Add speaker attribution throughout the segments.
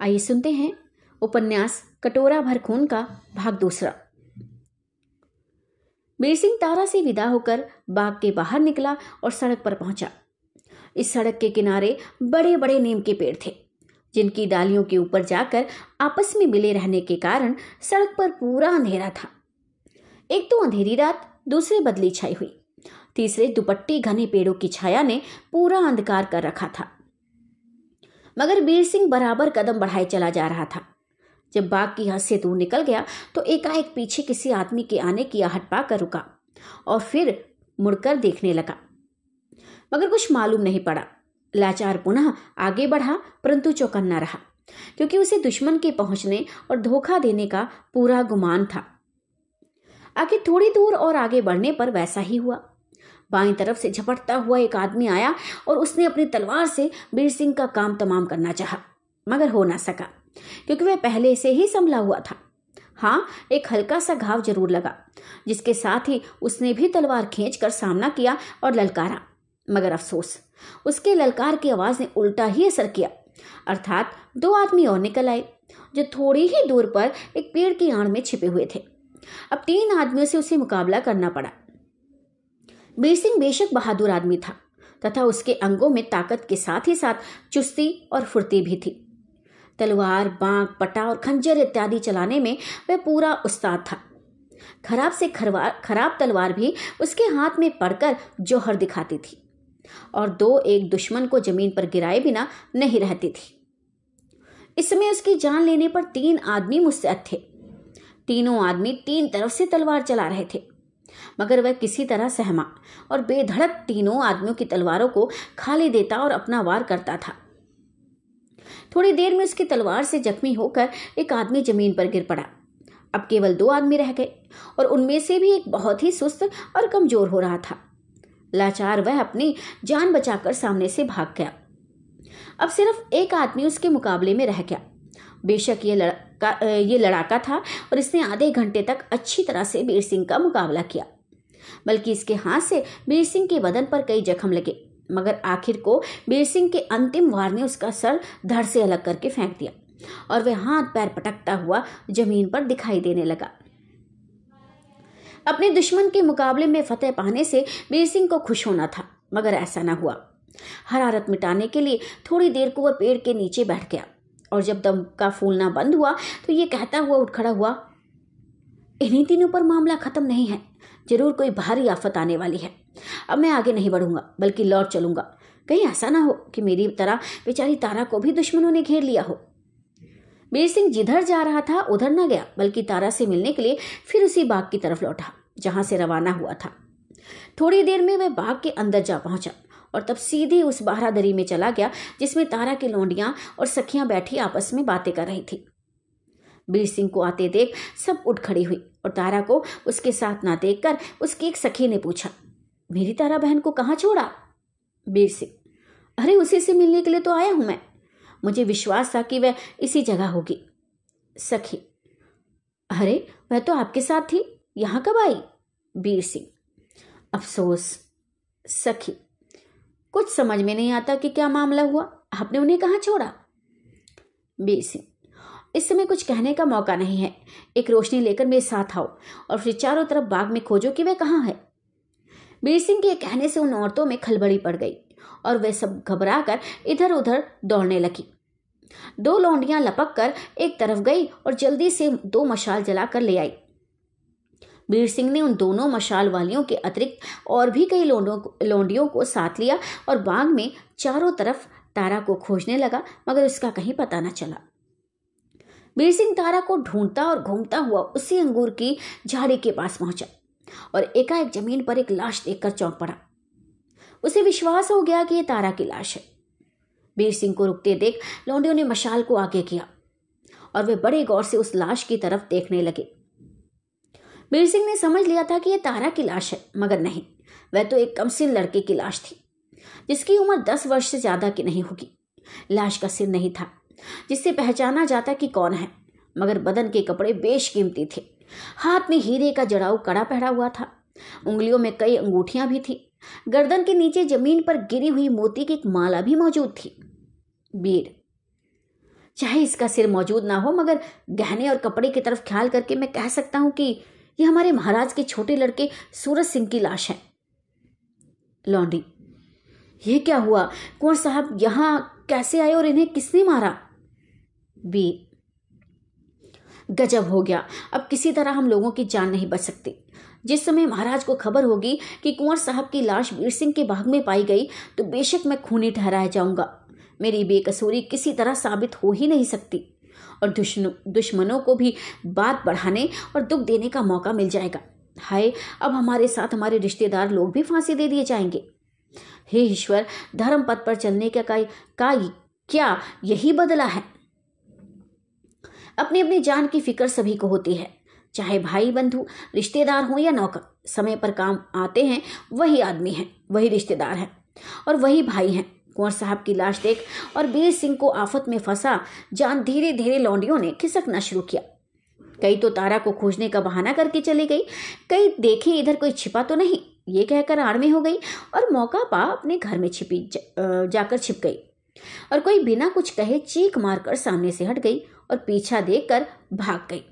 Speaker 1: आइए सुनते हैं उपन्यास कटोरा भर खून का भाग दूसरा। बीर सिंह तारा से विदा होकर बाग के बाहर निकला और सड़क पर पहुँचा। इस सड़क के किनारे बड़े बड़े नीम के पेड़ थे, जिनकी डालियों के ऊपर जाकर आपस में मिले रहने के कारण सड़क पर पूरा अंधेरा था। एक तो अंधेरी रात, दूसरे बदली छाई हुई। तीसरे दुपट्टे घने पेड़ों की छाया ने पूरा अंधकार कर रखा था। मगर बीर सिंह बराबर कदम बढ़ाए चला जा रहा था। जब बाघ की हद से दूर निकल गया तो एकाएक पीछे किसी आदमी के आने की आहट पाकर रुका और फिर मुड़कर देखने लगा। मगर कुछ मालूम नहीं पड़ा। लाचार पुनः आगे बढ़ा, परंतु चौकन्ना रहा, क्योंकि उसे दुश्मन के पहुँचने और धोखा देने का पूरा गुमान था। आगे थोड़ी दूर और आगे बढ़ने पर वैसा ही हुआ। बाई तरफ़ से झपटता हुआ एक आदमी आया और उसने अपनी तलवार से बीर सिंह का काम तमाम करना चाहा, मगर हो ना सका, क्योंकि वह पहले से ही संभला हुआ था। हाँ एक हल्का सा घाव ज़रूर लगा, जिसके साथ ही उसने भी तलवार खींच कर सामना किया और ललकारा, मगर अफसोस, उसके ललकार की आवाज़ ने उल्टा ही असर किया, अर्थात दो आदमी और निकल आए, जो थोड़ी ही दूर पर एक पेड़ की आड़ में छिपे हुए थे। अब तीन आदमियों से उसे मुकाबला करना पड़ा बीर सिंह बेशक बहादुर आदमी था, तथा उसके अंगों में ताकत के साथ ही साथ चुस्ती और फुर्ती भी थी। तलवार बांक पटा और खंजर इत्यादि चलाने में वह पूरा उस्ताद था। खराब से खरवार खराब तलवार भी उसके हाथ में पड़कर जौहर दिखाती थी, और दो एक दुश्मन को ज़मीन पर गिराए बिना नहीं रहती थी। इस समय उसकी जान लेने पर तीन आदमी मुस्तैद थे। तीनों आदमी तीन तरफ़ से तलवार चला रहे थे। मगर वह किसी तरह सहमा और बेधड़क तीनों आदमियों की तलवारों को खाली देता और अपना वार करता था। थोड़ी देर में उसकी तलवार से जख्मी होकर एक आदमी ज़मीन पर गिर पड़ा। अब केवल दो आदमी रह गए और उनमें से भी एक बहुत ही सुस्त और कमज़ोर हो रहा था। लाचार वह अपनी जान बचाकर सामने से भाग गया। अब सिर्फ़ एक आदमी उसके मुकाबले में रह गया। बेशक ये लड़का ये लड़ाका था और इसने आधे घंटे तक अच्छी तरह से बीर सिंह का मुकाबला किया। बल्कि इसके हाथ से बीर सिंह के बदन पर कई जख्म लगे, मगर आखिर को बीर सिंह के अंतिम वार ने उसका सर धड़ से अलग करके फेंक दिया और वह हाथ पैर पटकता हुआ ज़मीन पर दिखाई देने लगा। अपने दुश्मन के मुकाबले में फतेह पाने से बीर सिंह को खुश होना था, मगर ऐसा ना हुआ। हरारत मिटाने के लिए थोड़ी देर को वह पेड़ के नीचे बैठ गया। और जब दम का फूलना बंद हुआ तो ये कहता हुआ, उठ खड़ा हुआ, इन्हीं तीनों पर मामला खत्म नहीं है। ज़रूर कोई भारी आफत आने वाली है। अब मैं आगे नहीं बढ़ूँगा, बल्कि लौट चलूँगा। कहीं ऐसा ना हो कि मेरी तरह बेचारी तारा को भी दुश्मनों ने घेर लिया हो। बीर सिंह जिधर जा रहा था, उधर न गया, बल्कि तारा से मिलने के लिए फिर उसी बाग की तरफ़ लौटा, जहाँ से रवाना हुआ था। थोड़ी देर में वह बाग के अंदर जा पहुँचा। और तब सीधे उस बारादरी में चला गया, जिसमें तारा की लौंडियाँ और सखियाँ बैठी आपस में बातें कर रही थी। बीर सिंह को आते देख सब उठ खड़ी हुई और तारा को उसके साथ ना देखकर उसकी एक सखी ने पूछा, मेरी तारा बहन को कहाँ छोड़ा? बीर सिंह, अरे, उसी से मिलने के लिए तो आया हूँ मैं। मुझे विश्वास था कि वह इसी जगह होगी। सखी, अरे, वह तो आपके साथ थी। यहाँ कब आई? बीर सिंह, अफसोस। सखी कुछ समझ में नहीं आता कि क्या मामला हुआ। आपने उन्हें कहाँ छोड़ा? बीर सिंह इस समय कुछ कहने का मौका नहीं है। एक रोशनी लेकर मेरे साथ आओ और फिर चारों तरफ़ बाग में खोजो कि वह कहाँ है। बीर सिंह के कहने से उन औरतों में खलबड़ी पड़ गई और वे सब घबरा कर इधर उधर दौड़ने लगी। दो लौंडियाँ लपक कर एक तरफ़ गई और जल्दी से दो मशाल जलाकर ले आई। बीर सिंह ने उन दोनों मशाल वालियों के अतिरिक्त और भी कई लौंडियों को साथ लिया और बाग में चारों तरफ़ तारा को खोजने लगा, मगर उसका कहीं पता न चला। बीर सिंह तारा को ढूंढता और घूमता हुआ उसी अंगूर की झाड़ी के पास पहुँचा और एकाएक ज़मीन पर एक लाश देखकर चौंक पड़ा। उसे विश्वास हो गया कि यह तारा की लाश है। बीर सिंह को रुकते देख लौंडियों ने मशाल को आगे किया और वे बड़े गौर से उस लाश की तरफ़ देखने लगे। बीर सिंह ने समझ लिया था कि यह तारा की लाश है, मगर नहीं। वह तो एक कमसिन लड़के की लाश थी, जिसकी उम्र दस वर्ष से ज़्यादा की नहीं होगी। लाश का सिर नहीं था, जिससे पहचाना जाता कि कौन है, मगर बदन के कपड़े बेशकीमती थे। हाथ में हीरे का जड़ाऊ कड़ा पहरा हुआ था, उंगलियों में कई अंगूठियाँ भी थी। गर्दन के नीचे ज़मीन पर गिरी हुई मोती की एक माला भी मौजूद थी। बीर चाहे इसका सिर मौजूद ना हो, मगर गहने और कपड़े की तरफ़ ख्याल करके मैं कह सकता हूँ कि ये हमारे महाराज के छोटे लड़के सूरज सिंह की लाश है। लौंडी ये क्या हुआ? कुंवर साहब यहाँ कैसे आए और इन्हें किसने मारा? बी, गजब हो गया। अब किसी तरह हम लोगों की जान नहीं बच सकती। जिस समय महाराज को खबर होगी कि कुंवर साहब की लाश वीर सिंह के बाग में पाई गई तो बेशक मैं खूनी ठहराया जाऊँगा। मेरी बेकसूरी किसी तरह साबित हो ही नहीं सकती। और दुश्मनों को भी बात बढ़ाने और दुख देने का मौका मिल जाएगा। हाय अब हमारे साथ हमारे रिश्तेदार लोग भी फांसी दे दिए जाएँगे। हे ईश्वर धर्म पथ पर चलने का का, का क्या यही बदला है? अपनी अपनी जान की फ़िक्र सभी को होती है। चाहे भाई बंधु रिश्तेदार हो या नौकर समय पर काम आते हैं वही आदमी है वही रिश्तेदार है और वही भाई हैं। कुंवर साहब की लाश देख और बीर सिंह को आफत में फंसा, जान धीरे धीरे लौंडियों ने खिसकना शुरू किया। कई तो तारा को खोजने का बहाना करके चली गई, कई देखे इधर कोई छिपा तो नहीं, ये कहकर आड़ में हो गई और मौका पा अपने घर में छिपी जाकर छिप गई। और कोई बिना कुछ कहे चीख मारकर सामने से हट गई और पीछा देखकर भाग गई।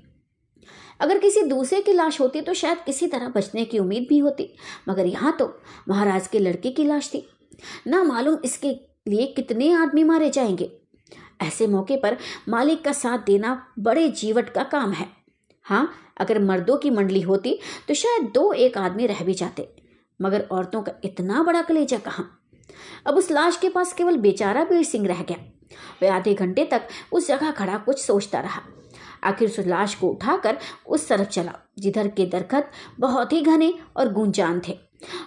Speaker 1: अगर किसी दूसरे की लाश होती तो शायद किसी तरह बचने की उम्मीद भी होती, मगर यहाँ तो महाराज के लड़के की लाश थी। ना मालूम इसके लिए कितने आदमी मारे जाएँगे। ऐसे मौके पर मालिक का साथ देना बड़े जीवट का काम है। हाँ अगर मर्दों की मंडली होती तो शायद दो एक आदमी रह भी जाते। मगर औरतों का इतना बड़ा कलेजा कहाँ? अब उस लाश के पास केवल बेचारा बीर सिंह रह गया। वह आधे घंटे तक उस जगह खड़ा कुछ सोचता रहा। आखिर उस लाश को उठाकर उस तरफ़ चला, जिधर के दरखत बहुत ही घने और गुंजान थे।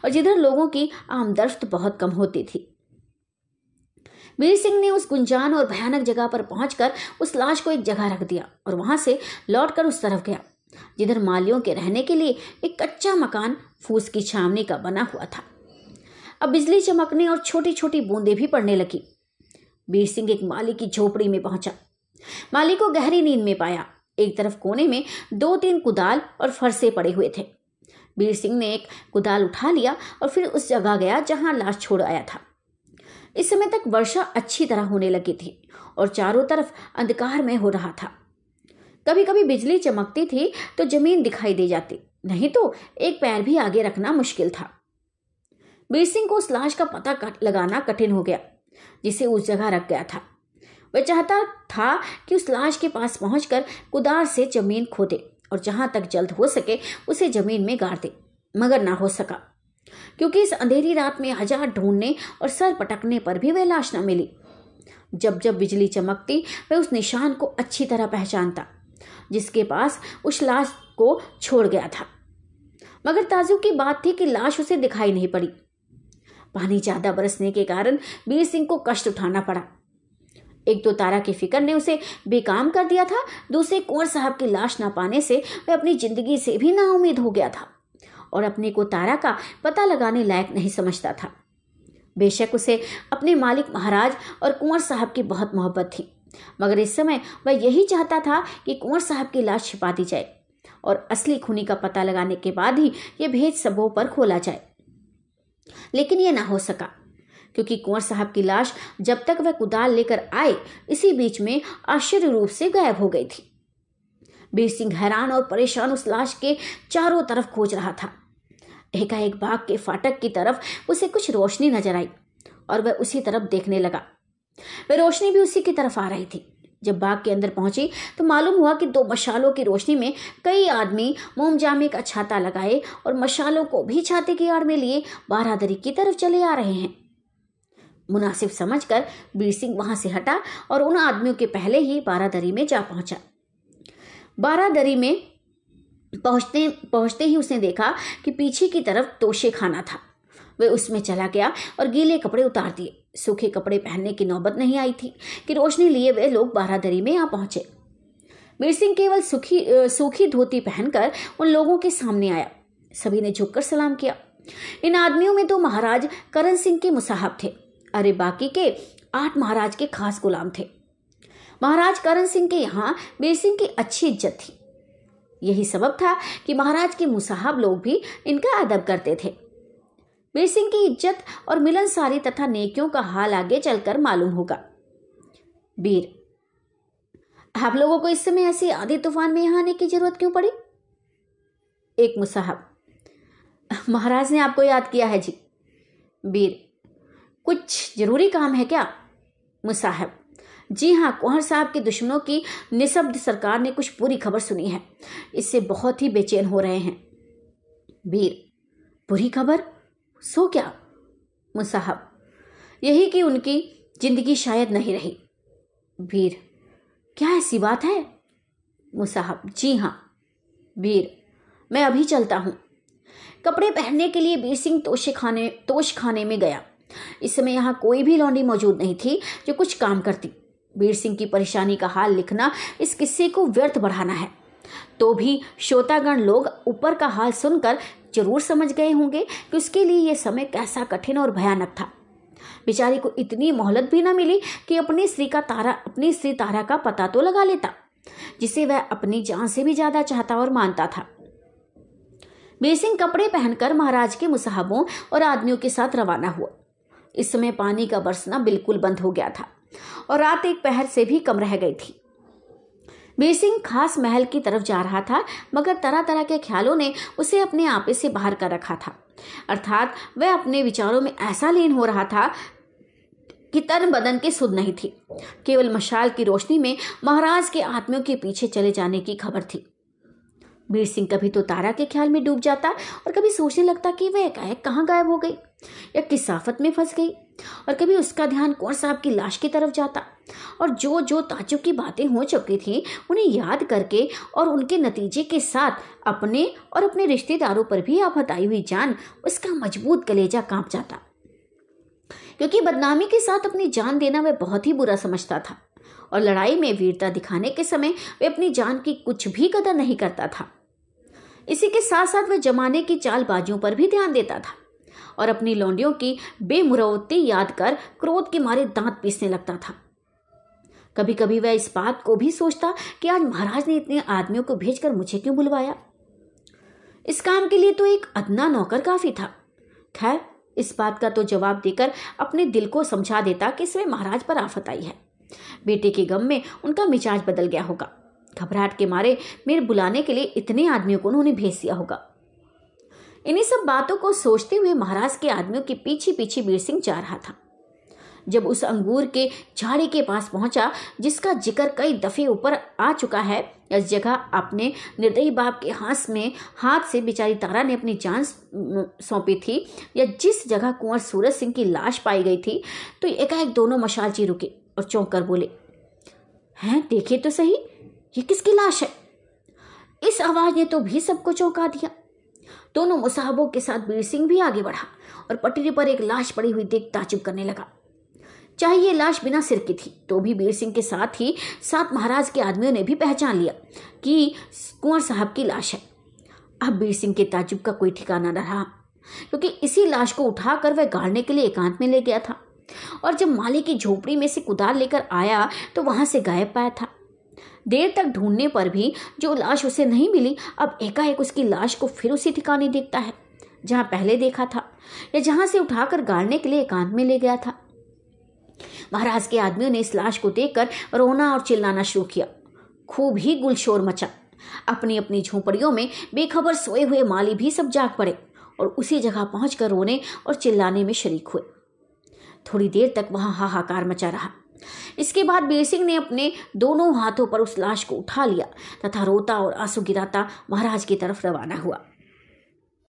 Speaker 1: और जिधर लोगों की आमदर्फ्त बहुत कम होती थी। वीर सिंह ने उस गुंजान और भयानक जगह पर पहुंचकर उस लाश को एक जगह रख दिया और वहाँ से लौटकर उस तरफ़ गया, जिधर मालियों के रहने के लिए एक कच्चा मकान फूस की छावनी का बना हुआ था। अब बिजली चमकने और छोटी छोटी बूंदें भी पड़ने लगी। वीर सिंह एक माली की झोपड़ी में पहुँचा। माली को गहरी नींद में पाया। एक तरफ़ कोने में दो तीन कुदाल और फरसे पड़े हुए थे। वीर सिंह ने एक कुदाल उठा लिया और फिर उस जगह गया जहाँ लाश छोड़ आया था। इस समय तक वर्षा अच्छी तरह होने लगी थी और चारों तरफ़ अंधकार में हो रहा था। कभी कभी बिजली चमकती थी तो ज़मीन दिखाई दे जाती, नहीं तो एक पैर भी आगे रखना मुश्किल था। बीर सिंह को उस लाश का पता लगाना कठिन हो गया, जिसे उस जगह रख गया था। वह चाहता था कि उस लाश के पास पहुंचकर कुदार से ज़मीन खोदे। और जहाँ तक जल्द हो सके उसे ज़मीन में गाड़ दे, मगर ना हो सका। क्योंकि इस अंधेरी रात में हज़ार ढूँढने और सर पटकने पर भी वह लाश न मिली। जब जब बिजली चमकती, वह उस निशान को अच्छी तरह पहचानता, जिसके पास उस लाश को छोड़ गया था। मगर ताजु की बात थी कि लाश उसे दिखाई नहीं पड़ी। पानी ज़्यादा बरसने के कारण वीर सिंह को कष्ट उठाना पड़ा। एक दो तारा की फ़िक्र ने उसे बेकाम कर दिया था। दूसरे कुंवर साहब की लाश ना पाने से वह अपनी ज़िंदगी से भी नाउमीद हो गया था और अपने को तारा का पता लगाने लायक नहीं समझता था। बेशक उसे अपने मालिक महाराज और कुंवर साहब की बहुत मोहब्बत थी, मगर इस समय वह यही चाहता था कि कुंवर साहब की लाश छिपा दी जाए और असली खूनी का पता लगाने के बाद ही यह भेद सबों पर खोला जाए। लेकिन यह ना हो सका। क्योंकि कुंवर साहब की लाश जब तक वह कुदाल लेकर आए, इसी बीच में आश्चर्य रूप से गायब हो गई थी। बीर सिंह हैरान और परेशान उस लाश के चारों तरफ़ खोज रहा था। एकाएक बाग के फाटक की तरफ़ उसे कुछ रोशनी नज़र आई और वह उसी तरफ़ देखने लगा। वह रोशनी भी उसी की तरफ़ आ रही थी। जब बाग के अंदर पहुँची तो मालूम हुआ कि दो मशालों की रोशनी में कई आदमी मोमजामे का छाता लगाए और मशालों को भी छाते की आड़ में लिए बारादरी की तरफ़ चले आ रहे हैं। मुनासिब समझकर बीर सिंह वहाँ से हटा और उन आदमियों के पहले ही बारादरी में जा पहुँचा। बारादरी में पहुँचते पहुँचते ही उसने देखा कि पीछे की तरफ़ तोशे खाना था। वह उसमें चला गया और गीले कपड़े उतार दिए। सूखे कपड़े पहनने की नौबत नहीं आई थी कि रोशनी लिए वे लोग बारादरी में आ पहुँचे। वीर सिंह केवल सुखी, सूखी धोती पहनकर उन लोगों के सामने आया। सभी ने झुककर सलाम किया। इन आदमियों में तो महाराज करण सिंह के मुसाहब थे। अरे बाकी के आठ महाराज के खास गुलाम थे। महाराज करण सिंह के यहाँ वीर सिंह की अच्छी इज़्ज़त थी। यही सबब था कि महाराज के मुसाहब लोग भी इनका अदब करते थे। वीर सिंह की इज़्ज़त और मिलनसारी तथा नेकियों का हाल आगे चलकर मालूम होगा। वीर, आप लोगों को इस समय ऐसी आधी तूफ़ान में यहाँ आने की ज़रूरत क्यों पड़ी? एक मुसाहब, महाराज ने आपको याद किया है जी। वीर कुछ ज़रूरी काम है क्या? मुसाहब, जी हाँ कुंवर साहब के दुश्मनों की निशब्द सरकार ने कुछ बुरी खबर सुनी है। इससे बहुत ही बेचैन हो रहे हैं। वीर, बुरी खबर? सो क्या? मुसाहब, यही कि उनकी ज़िंदगी शायद नहीं रही। वीर, क्या ऐसी बात है? मुसाहब, जी हाँ। वीर, मैं अभी चलता हूँ। कपड़े पहनने के लिए वीर सिंह तोशे खाने, तोश खाने में गया। इस समय यहाँ कोई भी लौंडी मौजूद नहीं थी जो कुछ काम करती। वीर सिंह की परेशानी का हाल लिखना इस किस्से को व्यर्थ बढ़ाना है। तो भी श्रोतागण लोग ऊपर का हाल सुनकर ज़रूर समझ गए होंगे कि उसके लिए यह समय कैसा कठिन और भयानक था। बेचारी को इतनी मोहलत भी ना मिली कि अपनी स्त्री का तारा, अपनी स्त्री तारा का पता तो लगा लेता, जिसे वह अपनी जान से भी ज़्यादा चाहता और मानता था। वीर सिंह कपड़े पहनकर महाराज के मुसाहबों और आदमियों के साथ रवाना हुआ। इस समय पानी का बरसना बिल्कुल बंद हो गया था और रात एक पहर से भी कम रह गई थी। वीर सिंह खास महल की तरफ़ जा रहा था, मगर तरह तरह के ख्यालों ने उसे अपने आपे से बाहर कर रखा था। अर्थात वह अपने विचारों में ऐसा लीन हो रहा था कि तन बदन की सुध नहीं थी। केवल मशाल की रोशनी में महाराज के आत्मियों के पीछे चले जाने की खबर थी। वीर सिंह कभी तो तारा के ख्याल में डूब जाता और कभी सोचने लगता कि वह एकाएक कहाँ गायब हो गई या किस आफत में फंस गई। और कभी उसका ध्यान कौर साहब की लाश की तरफ़ जाता और जो जो ताजुब की बातें हो चुकी थी, उन्हें याद करके और उनके नतीजे के साथ अपने और अपने रिश्तेदारों पर भी आफत आई हुई जान उसका मज़बूत कलेजा काँप जाता। क्योंकि बदनामी के साथ अपनी जान देना वह बहुत ही बुरा समझता था और लड़ाई में वीरता दिखाने के समय वह अपनी जान की कुछ भी कदर नहीं करता था। इसी के साथ साथ वह जमाने की चालबाजियों पर भी ध्यान देता था और अपनी लौंडियों की बेमुरवती याद कर क्रोध के मारे दांत पीसने लगता था। कभी कभी वह इस बात को भी सोचता कि आज महाराज ने इतने आदमियों को भेजकर मुझे क्यों बुलवाया? इस काम के लिए तो एक अदना नौकर काफ़ी था। खैर, इस बात का तो जवाब देकर अपने दिल को समझा देता कि इसमें महाराज पर आफत आई है। बेटे के गम में उनका मिजाज बदल गया होगा। घबराहट के मारे मेरे बुलाने के लिए इतने आदमियों को उन्होंने भेज दिया होगा। इन्हीं सब बातों को सोचते हुए महाराज के आदमियों के पीछे पीछे वीर सिंह जा रहा था। जब उस अंगूर के झाड़ी के पास पहुँचा, जिसका ज़िक्र कई दफे ऊपर आ चुका है, इस जगह अपने निर्दयी बाप के हाथ में हाथ से बेचारी तारा ने अपनी जान सौंपी थी या जिस जगह कुंवर सूरज सिंह की लाश पाई गई थी तो एकाएक दोनों मशालची रुके और चौंक कर बोले, हैं, देखे तो सही? ये किसकी लाश है? इस आवाज़ ने तो भी सबको चौंका दिया। दोनों मुसाहबों के साथ वीर सिंह भी आगे बढ़ा और पटरी पर एक लाश पड़ी हुई देख ताजुब करने लगा। चाहे ये लाश बिना सिर की थी तो भी वीर सिंह के साथ ही सात महाराज के आदमियों ने भी पहचान लिया कि कुंवर साहब की लाश है। अब वीर सिंह के ताजुब का कोई ठिकाना न रहा, क्योंकि इसी लाश को उठाकर वह गाड़ने के लिए एकांत में ले गया था। और जब माली की झोपड़ी में से कुदार लेकर आया तो वहाँ से गायब पाया था। देर तक ढूँढने पर भी जो लाश उसे नहीं मिली, अब एकाएक उसकी लाश को फिर उसी ठिकाने देखता है, जहाँ पहले देखा था, या जहाँ से उठाकर गाड़ने के लिए एकांत में ले गया था। महाराज के आदमियों ने इस लाश को देखकर रोना और चिल्लाना शुरू किया। खूब ही गुलशोर मचा। अपनी अपनी झोंपड़ियों में बेखबर सोए हुए माली भी सब जाग पड़े और उसी जगह पहुंचकर रोने और चिल्लाने में शरीक हुए। थोड़ी देर तक वहाँ हाहाकार मचा रहा। इसके बाद बीर सिंह ने अपने दोनों हाथों पर उस लाश को उठा लिया, तथा रोता और आँसू गिराता महाराज की तरफ़ रवाना हुआ।